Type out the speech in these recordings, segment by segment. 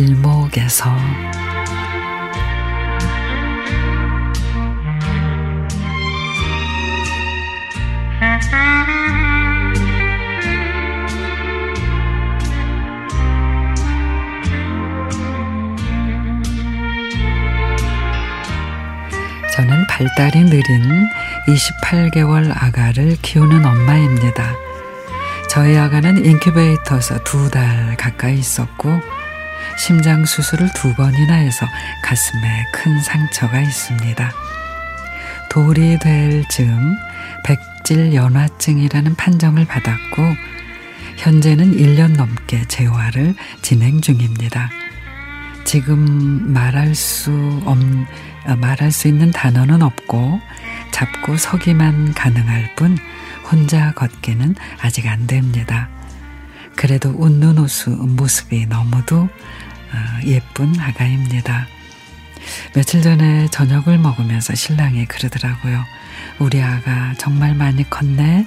길목에서 저는 발달이 느린 28개월 아가를 키우는 엄마입니다. 저희 아가는 인큐베이터에서 두 달 가까이 있었고 심장 수술을 두 번이나 해서 가슴에 큰 상처가 있습니다. 돌이 될 즈음 백질 연화증이라는 판정을 받았고 현재는 1년 넘게 재활을 진행 중입니다. 지금 말할 수 없, 어, 말할 수 있는 단어는 없고 잡고 서기만 가능할 뿐 혼자 걷기는 아직 안 됩니다. 그래도 웃는 웃수 모습이 너무도 어, 예쁜 아가입니다. 며칠 전에 저녁을 먹으면서 신랑이 그러더라고요. 우리 아가 정말 많이 컸네.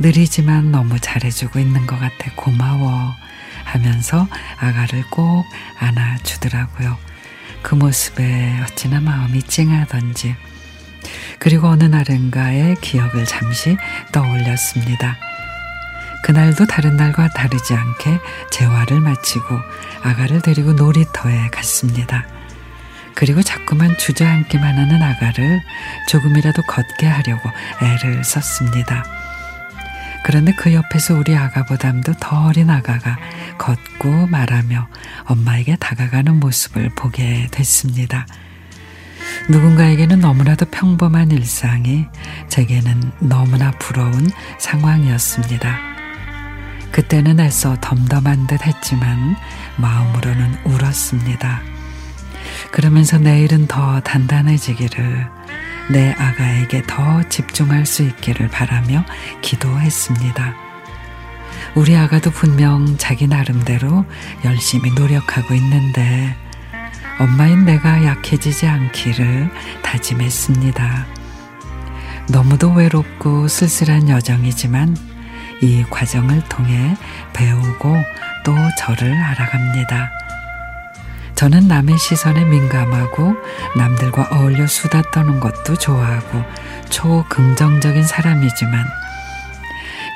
느리지만 너무 잘해주고 있는 것 같아. 고마워. 하면서 아가를 꼭 안아주더라고요. 그 모습에 어찌나 마음이 찡하던지. 그리고 어느 날인가의 기억을 잠시 떠올렸습니다. 그날도 다른 날과 다르지 않게 재활을 마치고 아가를 데리고 놀이터에 갔습니다. 그리고 자꾸만 주저앉기만 하는 아가를 조금이라도 걷게 하려고 애를 썼습니다. 그런데 그 옆에서 우리 아가보담도 더 어린 아가가 걷고 말하며 엄마에게 다가가는 모습을 보게 됐습니다. 누군가에게는 너무나도 평범한 일상이 제게는 너무나 부러운 상황이었습니다. 그때는 애써 덤덤한 듯 했지만 마음으로는 울었습니다. 그러면서 내일은 더 단단해지기를 내 아가에게 더 집중할 수 있기를 바라며 기도했습니다. 우리 아가도 분명 자기 나름대로 열심히 노력하고 있는데 엄마인 내가 약해지지 않기를 다짐했습니다. 너무도 외롭고 쓸쓸한 여정이지만 이 과정을 통해 배우고 또 저를 알아갑니다. 저는 남의 시선에 민감하고 남들과 어울려 수다 떠는 것도 좋아하고 초긍정적인 사람이지만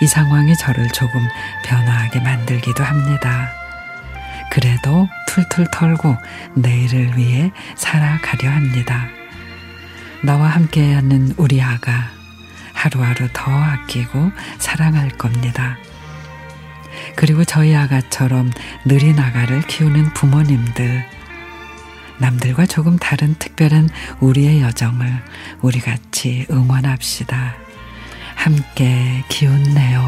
이 상황이 저를 조금 변화하게 만들기도 합니다. 그래도 툴툴 털고 내일을 위해 살아가려 합니다. 나와 함께하는 우리 아가 하루하루 더 아끼고 사랑할 겁니다. 그리고 저희 아가처럼 느린 아가를 키우는 부모님들, 남들과 조금 다른 특별한 우리의 여정을 우리 같이 응원합시다. 함께 기운 내요.